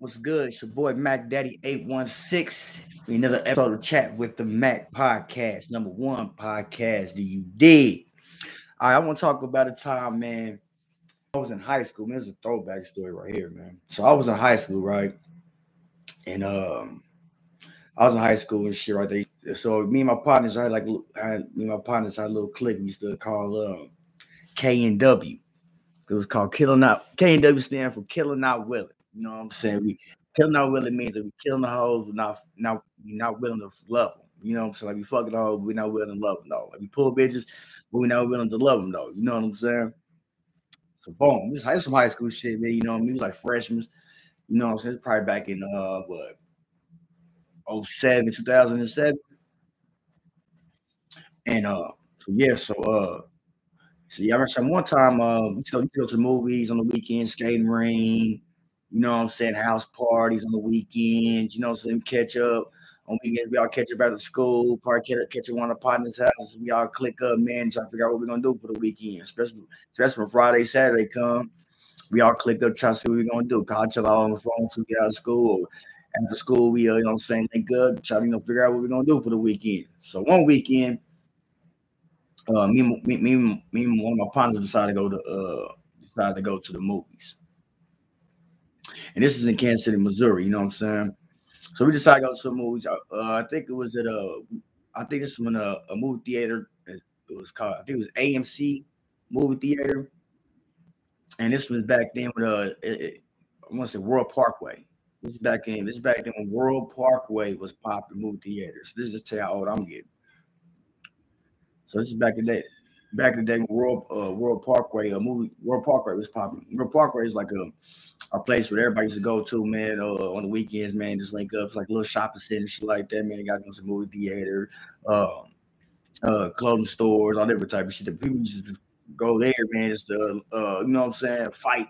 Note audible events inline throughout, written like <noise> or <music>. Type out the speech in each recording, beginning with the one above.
What's good? It's your boy Mac Daddy 816. Another episode of Chat with the Mack podcast, number one podcast. Do you dig? All right, I want to talk about a time, man. I was in high school. Man, there's a throwback story right here, man. So I was in high school, right? And um, I was in high school and shit, right? there. so me and my partners, I had like I me and my partners had a little clique we used to call um K and W. It was called Killing Out. K and W stand for Killing Out Willing. You know what I'm saying? We killing out willing means that we killing the hoes, we're not not we not willing to love them. You know what I'm saying? Like we fucking the hoes, we're not willing to love them though. Like we pull bitches, but we're not willing to love them though. You know what I'm saying? So boom, this high some high school shit, man. You know what I mean? Like freshmen. You know what I'm saying? It's probably back in uh what 07, 2007. And uh so yeah, so uh so yeah, I remember one time uh we go, we go to movies on the weekend, skating ring, you know what I'm saying? House parties on the weekends, you know I'm saying? Catch up on weekends. We all catch up after school, party catch, up, catch up of the partners' houses. We all click up, man, try to figure out what we're gonna do for the weekend, especially especially when Friday, Saturday come. We all click up, try to see what we're gonna do. Call each other on the phone to get out of school. After school, we uh, you know what I'm saying, link up, try to you know figure out what we're gonna do for the weekend. So one weekend, uh, me, me, me, me, and one of my partners decided to go to uh decided to go to the movies and this is in Kansas City, Missouri. You know what I'm saying? So we decided to go to some movies. Uh, I think it was at a, I think this was in a, a movie theater. It was called, I think it was AMC movie theater, and this was back then with uh, it, I want to say Ward Parkway. This is back in this is back then when Ward Parkway was popping movie theaters. This is how old I'm getting. So this is back in the day back in the day Ward uh, Ward Parkway, a movie Ward Parkway was popping. Ward Parkway is like a, a place where everybody used to go to, man, uh, on the weekends, man, just link up. It's like a little shopping center, shit like that, man. Got to go to movie theater, uh, uh, clothing stores, all different type of shit. The people just go there, man, just to, uh, you know what I'm saying, fight.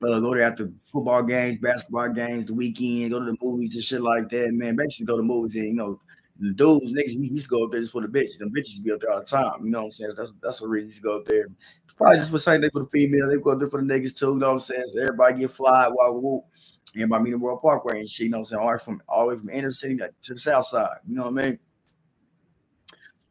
Uh, go there after football games, basketball games, the weekend, go to the movies and shit like that, man. Basically, go to movies and you know the dudes, niggas, we used to go up there just for the bitches. Them bitches be up there all the time. You know what I'm saying? That's that's the reason to go up there. Probably just for same thing for the female. They go up there for the niggas too. You know what I'm saying? So everybody get fly while whoop. Everybody meet in the Ward Parkway and shit. You know what I'm saying? All, right, from all the way from inner city to the south side. You know what I mean?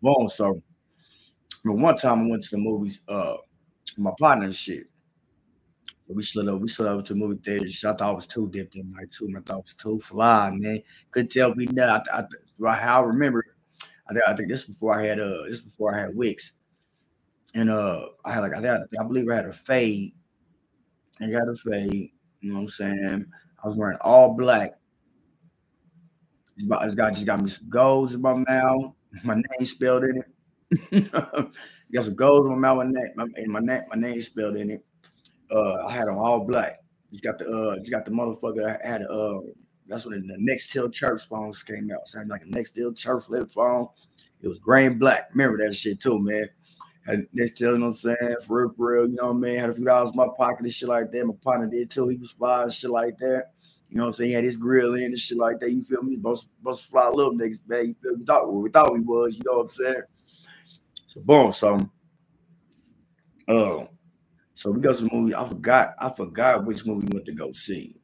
Boom. So, but one time I went to the movies, uh, my partner and shit. We slid over, we slid over to the movie theater. I thought I was too dipped in night too. I thought it was too fly, man. Couldn't tell me nothing. I, I, how I remember, I think, I think this before I had uh this before I had Wicks, and uh I had like I, had, I believe I had a fade. I got a fade. You know what I'm saying? I was wearing all black. This guy just got me some golds in my mouth. <laughs> My name spelled in it. <laughs> got some golds in my mouth, my name, my, my name, my name spelled in it. Uh, I had them all black. Just got the uh, just got the motherfucker. I had a uh, that's when the Nextel chirp phones came out. Sounded like a Nextel chirp flip phone. It was gray and black. Remember that shit too, man. Had Nextel, you know what I'm saying? For real, for real, you know what I mean? Had a few dollars in my pocket and shit like that. My partner did too. He was fly and shit like that. You know what I'm saying? He had his grill in and shit like that. You feel me? Most most fly little niggas, man. You feel me? Thought, we thought we was, you know what I'm saying? So boom, so um, so we go to the movie. I forgot, I forgot which movie we went to go see.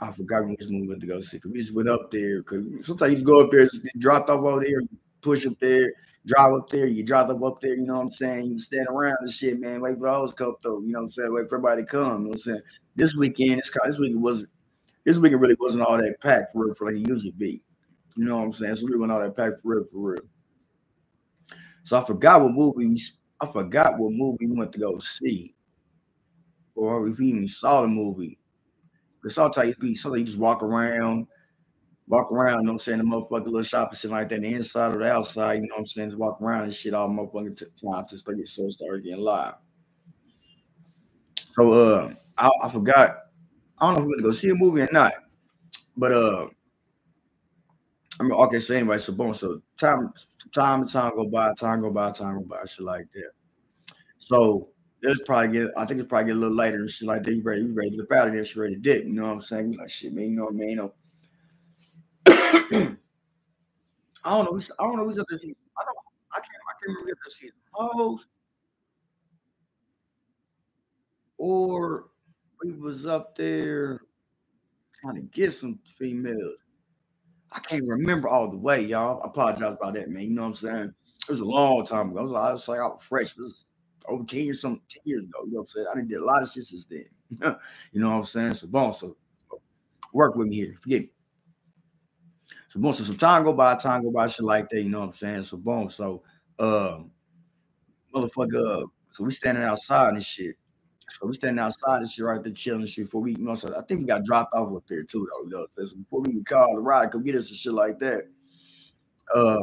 I forgot which movie we went to go see. Cause we just went up there. Cause sometimes you go up there, just drop off over there, push up there, drive up there, you drive up up there, you know what I'm saying? You stand around and shit, man. Wait for the all come though, you know what I'm saying? Wait for everybody to come. You know what I'm saying? This weekend, this week wasn't. this weekend really wasn't all that packed for real for like it usually be. You know what I'm saying? So we went all that packed for real for real. So I forgot what movie we I forgot what movie we went to go see. Or if we even saw the movie. Because sometimes you, sometimes you just walk around, walk around, you know what I'm saying? The motherfucking little shop and shit like that, the inside or the outside, you know what I'm saying? Just walk around and shit all motherfucking time to start get so start getting live. So uh I, I forgot. I don't know if we're gonna go see a movie or not, but uh I mean okay, so anyway, so boom, so time time and time go by, time go by, time go by, shit like that. So it's probably get. I think it's probably get a little later and shit like that. You ready? You ready to get out of there? She ready to dip. You know what I'm saying? You like shit, man. You know what I mean? You know. <clears throat> I don't know. I don't know who's up there. I don't. I can't. I can't remember if this season hoes or we was up there trying to get some females. I can't remember all the way, y'all. I apologize about that, man. You know what I'm saying? It was a long time ago. I was, I was like I was fresh. It was over 10 years, some 10 years ago. You know what I'm saying? I didn't did a lot of shit since then. <laughs> you know what I'm saying? So boom, so work with me here. Forget me. So boom, so some time go by, time go by, shit like that, you know what I'm saying? So boom, so um motherfucker, uh, so we standing outside and shit. So we standing outside and shit right there chilling shit before we, you know, so I think we got dropped off up there too, though. You know, so before we can call the ride, come get us and shit like that. Uh,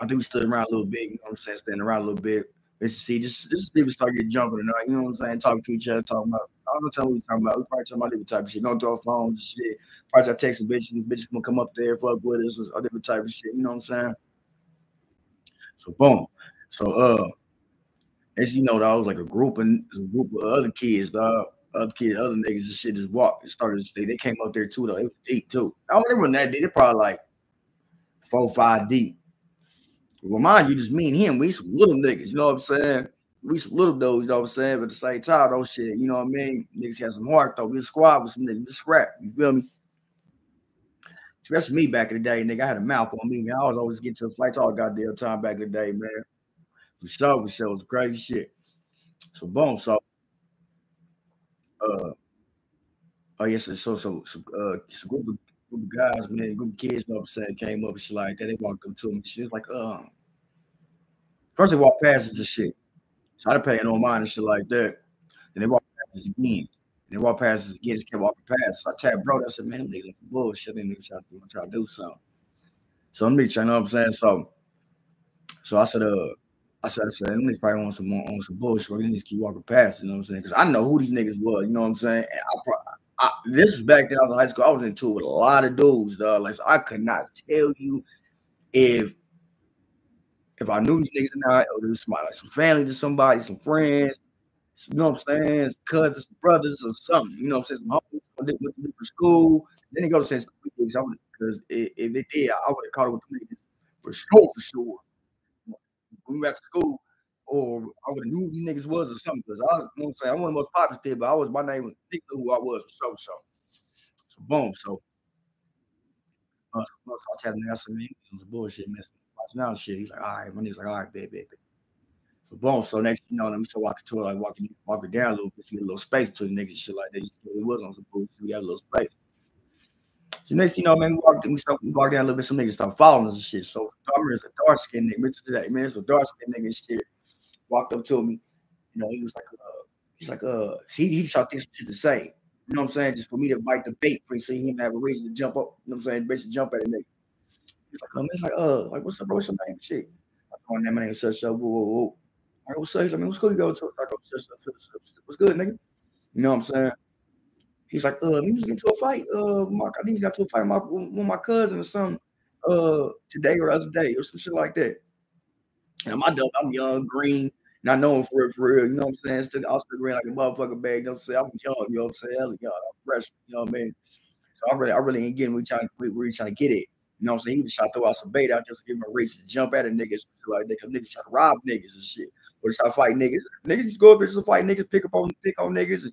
I think we stood around a little bit, you know what I'm saying, standing around a little bit. Let's see, this this people start getting jumping tonight, you know what I'm saying, talking to each other, talking about I don't know what we talking about. We probably talking about different type of shit. Don't throw phones and shit. Probably start texting bitches, bitches gonna come up there, fuck with us, or different type of shit, you know what I'm saying? So boom. So uh as you know, I was like a group and a group of other kids, dog. Other kids, other niggas and shit just walked and started stay. They came up there too, though. It was deep too. I don't remember when that deep. They probably like four, five deep. Remind you, just me and him, we some little niggas, you know what I'm saying? We some little dudes, you know what I'm saying? But at the same time, those shit, you know what I mean? Niggas had some heart though. We a squad with some niggas, just scrap, you feel me? Especially me back in the day, nigga. I had a mouth on me, man. I was always getting to the fights all goddamn time back in the day, man. For sure, for sure. It was crazy shit. So boom, so uh oh yes, so so so, uh it's group of group of guys, man, group of kids, you know what I'm saying, came up and shit like that. They walked up to me. She was like, um, first they walked past us and shit. So I didn't pay no mind and shit like that. Then they walked past us again. And they walked past us again, just kept walking past. So I tapped bro, I said, man, them niggas bullshit. They niggas try to try to do something. So I'm you know what I'm saying? So so I said, uh, I said, I said, them niggas probably want some more on some bullshit. They just keep walking past, you know what I'm saying? Because I know who these niggas was, you know what I'm saying? And I, I, this was back then I was in high school. I was into with a lot of dudes, dog. Like so I could not tell you if if I knew these niggas or not, or there was somebody like some family to somebody, some friends, you know what I'm saying, cousins, brothers, or something. You know what I'm saying? Some homies went to different school. Then they go to school because if they did, I would have caught it with the niggas for sure, for sure when we went to school, or I would have knew these niggas was or something. Because I, you know I'm saying, I'm one of the most popular kid, but I was my name was who I was sure. So, so boom. So, uh, I was telling him, I it was bullshit, man. Watching out shit. He's like, all right, my nigga's like, all right, baby, baby. So boom. So next, you know, let me start walking to it, like walking, walking down a little bit, so get a little space between niggas, shit like that. It was on some bullshit. We got a little space. So next you know, man, we walked, we, start, we walked down a little bit. Some niggas start following us and shit. So Dahmer is a dark skinned nigga. Today, man, it's a dark skinned nigga and shit. Walked up to me. You know, he was like, uh, he's like, uh, he, he shot this shit to say. You know what I'm saying? Just for me to bite the bait so he didn't have a reason to jump up. You know what I'm saying? Basically jump at a nigga. He's like, um, it's like, uh, like, what's up, bro? What's your name? Shit. I told him my name is such a whoa, whoa, whoa. All right, what's? He's like, man, good? You go to? I go, what's good, nigga? You know what I'm saying? He's like, uh, he was into a fight. Uh, my, I think he got to a fight with my, with my cousin or something uh today or other day or some shit like that. And my dog, I'm young, green, not knowing for real, for real. You know what I'm saying? Still, I was still like a motherfucker bag. You know what I'm saying? I'm young, you know what I'm saying? Young, I'm fresh, you know what I mean? So I really, I really ain't getting we trying we trying to get it. You know what I'm saying? He was trying to throw out some bait out just to give him a to jump at a niggas like. Cause niggas try to rob niggas and shit. Or try to fight niggas. Niggas just go up there just to fight niggas, pick up on pick on niggas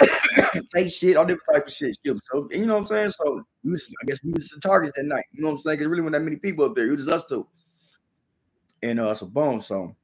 and <coughs> say shit, all different type of shit. So you know what I'm saying? So was, I guess we was the targets that night. You know what I'm saying? Cause really wasn't that many people up there. It was just us two. And uh so boom. So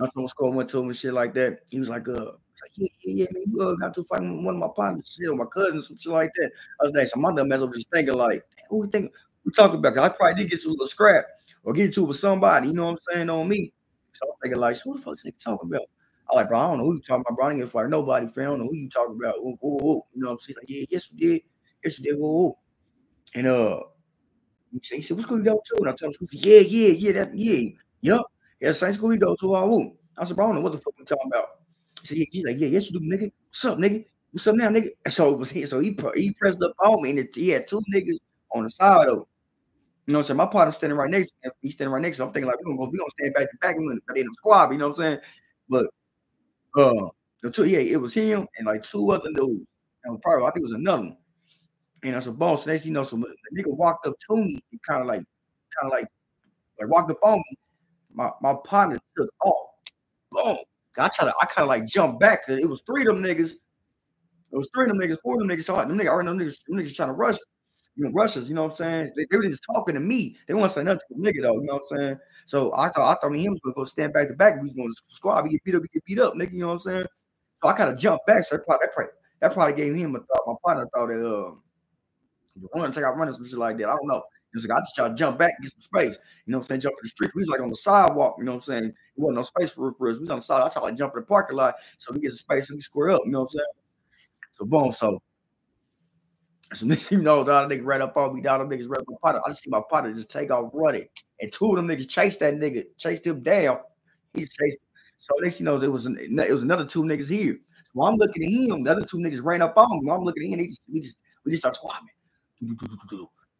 I told Skull went to him and shit like that. He was like, uh, like, yeah, yeah, man, you uh, got to fight one of my partners, shit, or my cousins, some shit like that. Other day, so my dumb ass was just thinking like, who we think we talking about? I probably did get to a little scrap or get into it with somebody, you know what I'm saying, on me. So I'm thinking like, who the fuck is they talking about? I like, bro, I don't know who you talking about, bro. I ain't gonna nobody, friend. I don't know who you talking about. Ooh, ooh, ooh. You know what I'm saying? Like, yeah, yes, we did. Yes, we did. Ooh, ooh. And uh, he said, what school you go to? And I told him, yeah, yeah, yeah, that, yeah, yep. Yeah, same school we go to. Uh, ooh. I said, bro, I don't know what the fuck you talking about. He said, yeah, he's like, yeah, yes, you do, nigga. What's up, nigga? What's up now, nigga? And so it was he, so he he pressed up on me, and he had two niggas on the side of him. You know what I'm saying? My partner's standing right next to him. He's standing right next to him. I'm thinking like, we're gonna go, we gonna stand back to back and in the squad, you know what I'm saying? But uh, the two, yeah, it was him and like two other dudes. And probably I think it was another one. And I said, boss, next you know, so the nigga walked up to me and kind of like, kind of like, like walked up on me. My my partner took off. Boom. I try to, I kind of like jump back it was three of them niggas. It was three of them niggas, four of them niggas. So them niggas, them niggas, them niggas trying to rush, you know, rushes. You know what I'm saying? They, they were just talking to me. They want to say nothing to the nigga though. You know what I'm saying? So I thought, I thought me him was gonna go stand back to back. We was to squad. We get beat up. We get beat up, nigga. You know what I'm saying? So I kind of jumped back. So that probably, that probably, that probably gave him a thought. My partner thought that uh, the one take out running some shit like that. I don't know. Was like, I just try to jump back, get some space. You know what I'm saying? Jump in the street. We was like on the sidewalk, you know what I'm saying? There wasn't no space for, us. We was on the side. I tried to jump in the parking lot so we get some space and we square up, you know what I'm saying? So boom, so so <laughs> you know, other nigga right up on me, the other niggas right up my partner. I just see my Potter just take off running. And two of them niggas chased that nigga, chased him down. He chased. So next you know, there was an, it was another two niggas here. So I'm looking at him, the other two niggas ran up on me. I'm looking at him, he just, we just we just start squabbling.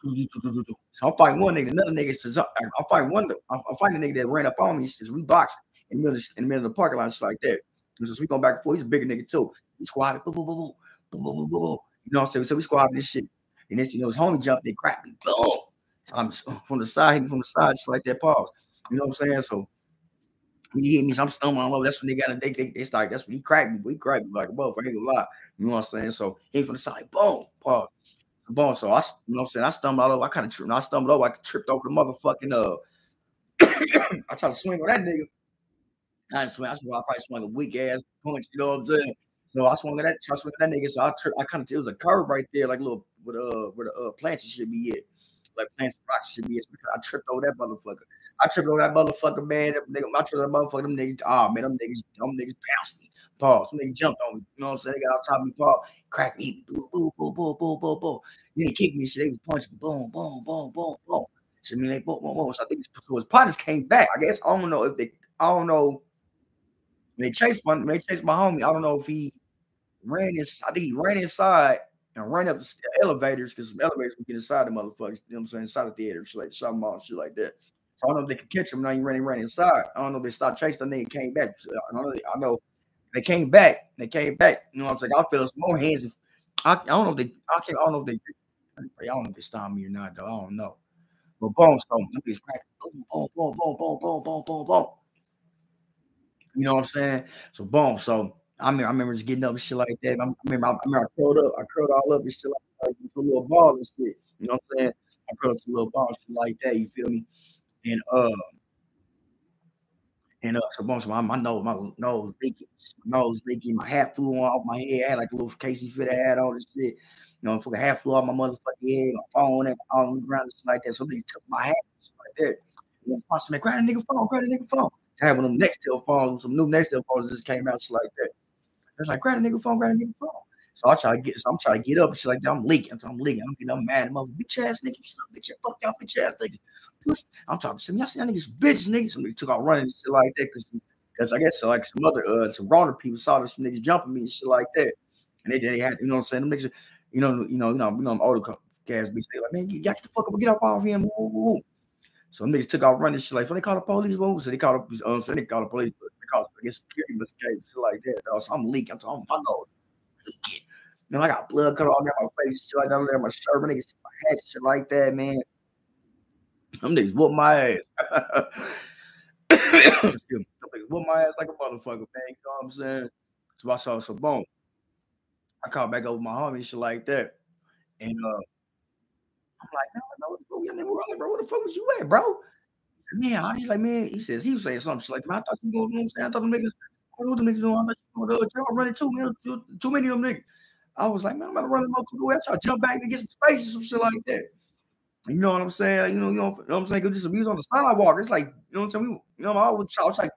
So I'm fighting one nigga, another nigga says, I'm fighting one, I'm fighting a nigga that ran up on me. Says, we boxed in the middle of, in the middle of the parking lot, just like that. Because we going back and forth. He's a bigger nigga too. He squatted, boom, boom, boom, boom, boom, boom, boom. You know what I'm saying? So we squatted this shit. And then you know his homie jumped, they cracked me. Boom. I'm uh, from the side, from the side, just like that pause. You know what I'm saying? So he hit me, so I'm stumbling over. That's when they got they, they, they start, that's when he cracked me. He cracked me like a motherfucker, ain't gonna lie. You know what I'm saying? So he from the side, boom, pause. Boom. So I, you know what I'm saying? I stumbled all over. I kind of tripped. I stumbled over. I tripped over the motherfucking uh. <coughs> I tried to swing on that nigga. I didn't swing. I, swung, I probably swung a weak ass punch. You know what I'm saying? So I swung at that. I swung at that nigga. So I tripped. I kind of it was a curve right there, like a little with uh where the uh plants should be at, like plants rocks should be at. Because I tripped over that motherfucker. I tripped over that motherfucker, man. That nigga, I tripped over that motherfucker. Them niggas, oh man, them niggas, them niggas bounced me. Pause. Some niggas jumped on me. You know what I'm saying? They got on top of me. Pause. Crack me. Boom, boom, boom, boom, boom, boom, boom. You ain't kick me. Shit. They was punching. Boom, boom, boom, boom, boom. So I mean, they boom, boom, boom. So I think his partners came back. I guess I don't know if they. I don't know. They chased my. They chased my homie. I don't know if he ran his. I think he ran inside and ran up the elevators because some elevators would get inside the motherfuckers. You know what I'm saying? Inside the theater, shit like shot mall, shit like that. So I don't know if they could catch him. Now he ran, ran inside. I don't know if they stopped chasing. Then he came back. I know. I know they came back. They came back. You know what I'm saying? I feel some more hands. If, I, I don't know if they. I can't. I don't know if they. I don't know if they stopped me or not. Though I don't know. But boom, so niggas crack. Boom, boom, boom, boom, boom, boom, boom, boom, boom. You know what I'm saying? So boom. So I mean, I remember just getting up and shit like that. I remember, I, remember I curled up. I curled all up and shit like that, a little ball and shit. You know what I'm saying? I curled up to a little ball and shit like that. You feel me? And uh, and uh, so boom, so my, my nose, my nose leaking, my nose leaking, my hat flew off my head. I had like a little Casey fit hat all this shit. You know, fucking hat flew off my motherfucking head, my phone and all the ground like that. So they took my hat like that. You know, I said, grab a nigga phone, grab a nigga phone. Having them Nextel phones, some new Nextel phones just came out, shit like that. It's like, grab a nigga phone, grab a nigga phone. So I try to get, so I'm trying to get up, and shit like that. I'm leaking, so I'm leaking. I'm getting, I'm mad, mother, bitch ass nigga, bitch, fuck y'all, bitch ass nigga. I'm talking to y'all see that niggas bitch niggas. Somebody took out running and shit like that because because I guess like some other uh some grown people saw this niggas jumping me and shit like that. And they, they had, you know what I'm saying? Them niggas, you know, you know, you know, you know, I'm older guys be saying like, man, you got to fuck up, get up off him. Woo, woo, woo. So them niggas took out running shit like, so they call the police, woo. So they called up, um, so they called the police, they called I guess security mistake, shit like that. So I'm leaking, I'm my nose leaking. You know, I got blood cut all down my face, shit like that, my shirt, my niggas, my head, shit like that, man. Them niggas whoop my ass. <coughs> Niggas whoop my ass like a motherfucker, man. You know what I'm saying? So I saw some bone. I called back up with my homie, shit like that. And uh I'm like, no, no, bro, y'all never rolling, bro. Where the fuck was you at, bro? Man, he's like, man, he says he was saying something. She's like, man, I thought you going, you know what I'm saying? I thought the niggas, I know them niggas I thought you going, uh, y'all running too, man, too, too many of them niggas. I was like, man, I'm to run the west. I jump back and get some space or some shit like that. You know what I'm saying? You know, you know, you know what I'm saying? Because we was on the sidewalk. It's like, you know what I'm saying? You know, I was, I was like,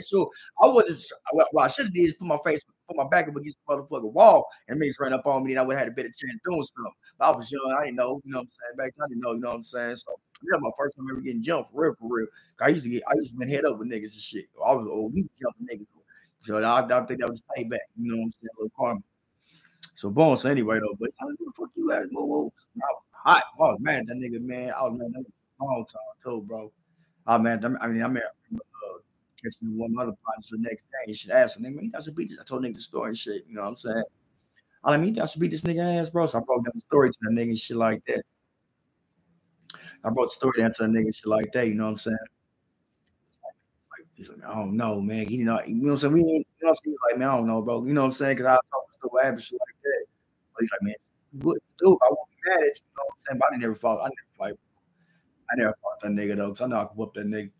so I wasn't. What I should have did is put my face, put my back up against the motherfucking wall, and maybe ran up on me, and I would have had a better chance doing something. But I was young. I didn't know. You know what I'm saying? Back then, I didn't know. You know what I'm saying? So that was my first time ever getting jumped for real, for real. I used to get, I used to been head up with niggas and shit. I was old, we jumping niggas. So I, I think that was payback. You know what I'm saying? A little karma. So boom. So anyway, though, but how the fuck you at? Whoa, whoa hot. I was mad that nigga, man. I was mad that long time too, bro. Oh man, I mean, I mean, uh, catching one other partners the next day. Should ask him, nigga, I should beat this. I told nigga the story and shit. You know what I'm saying? I mean, I should beat this nigga ass, bro. So I broke down the story to the nigga and shit like that. I brought the story down to the nigga shit like that. You know what I'm saying? He's like, I don't know, man. You know, you know what I'm saying? We ain't, you know what I'm saying? Like, man, I don't know, bro. You know what I'm saying? Because I talk to happened, shit like that. But he's like, man, what dude? I won't be mad at you. You know what I'm saying? But I never fought. I never fight. I never fought that nigga though, because I know I can whoop that nigga.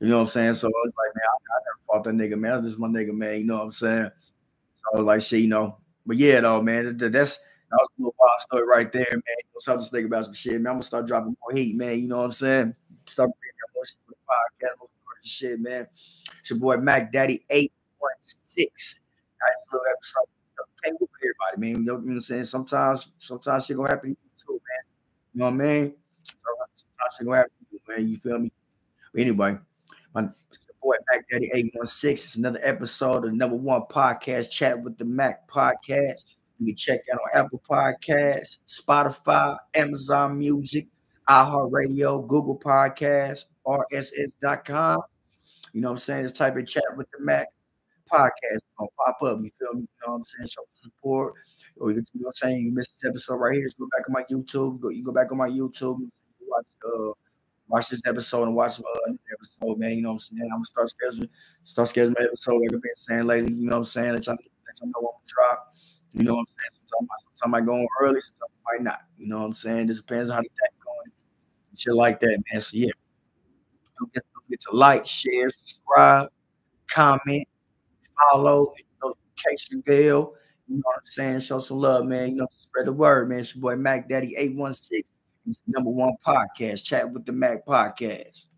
You know what I'm saying? So I was like, man, I, I never fought that nigga, man. This is my nigga, man. You know what I'm saying? So I was like, shit, you know. But yeah, though, man, that, that's that was a little wild story right there, man. You know, so I just think about some shit, man. I'm gonna start dropping more heat, man. You know what I'm saying? Start bringing more shit for the podcast, shit, man. It's your boy Mac Daddy 816. Nice little episode. Can't with everybody, man. You know, what I'm saying? Sometimes, sometimes shit gonna happen to you too, man. You know what I mean? Sometimes shit gonna happen to you, man. You feel me? But anyway, my boy Mac Daddy 816. It's another episode of number one podcast, Chat with the Mack podcast. You can check out on Apple Podcasts, Spotify, Amazon Music, iHeartRadio, Google Podcasts, RSS.com. You know what I'm saying? Just type in chat with the Mack podcast. gonna pop up. You feel me? You know what I'm saying? Show support. Or you, know what I'm saying? You missed this episode right here. Just go back on my YouTube. Go, you go back on my YouTube. Watch uh watch this episode and watch uh episode, man. You know what I'm saying? I'm gonna start scheduling, start scheduling my episode like I've been saying lately. You know what I'm saying? Let y'all, let know what I'm drop. You know what I'm saying? Sometimes, sometimes I go on early, sometimes I might not. You know what I'm saying? Just depends on how the day going. Shit like that, man. So yeah. Forget to like, share, subscribe, comment, follow, notification bell. You know what I'm saying? Show some love, man. You know, spread the word, man. It's your boy Mac Daddy 816. It's number one podcast. Chat with the Mack podcast.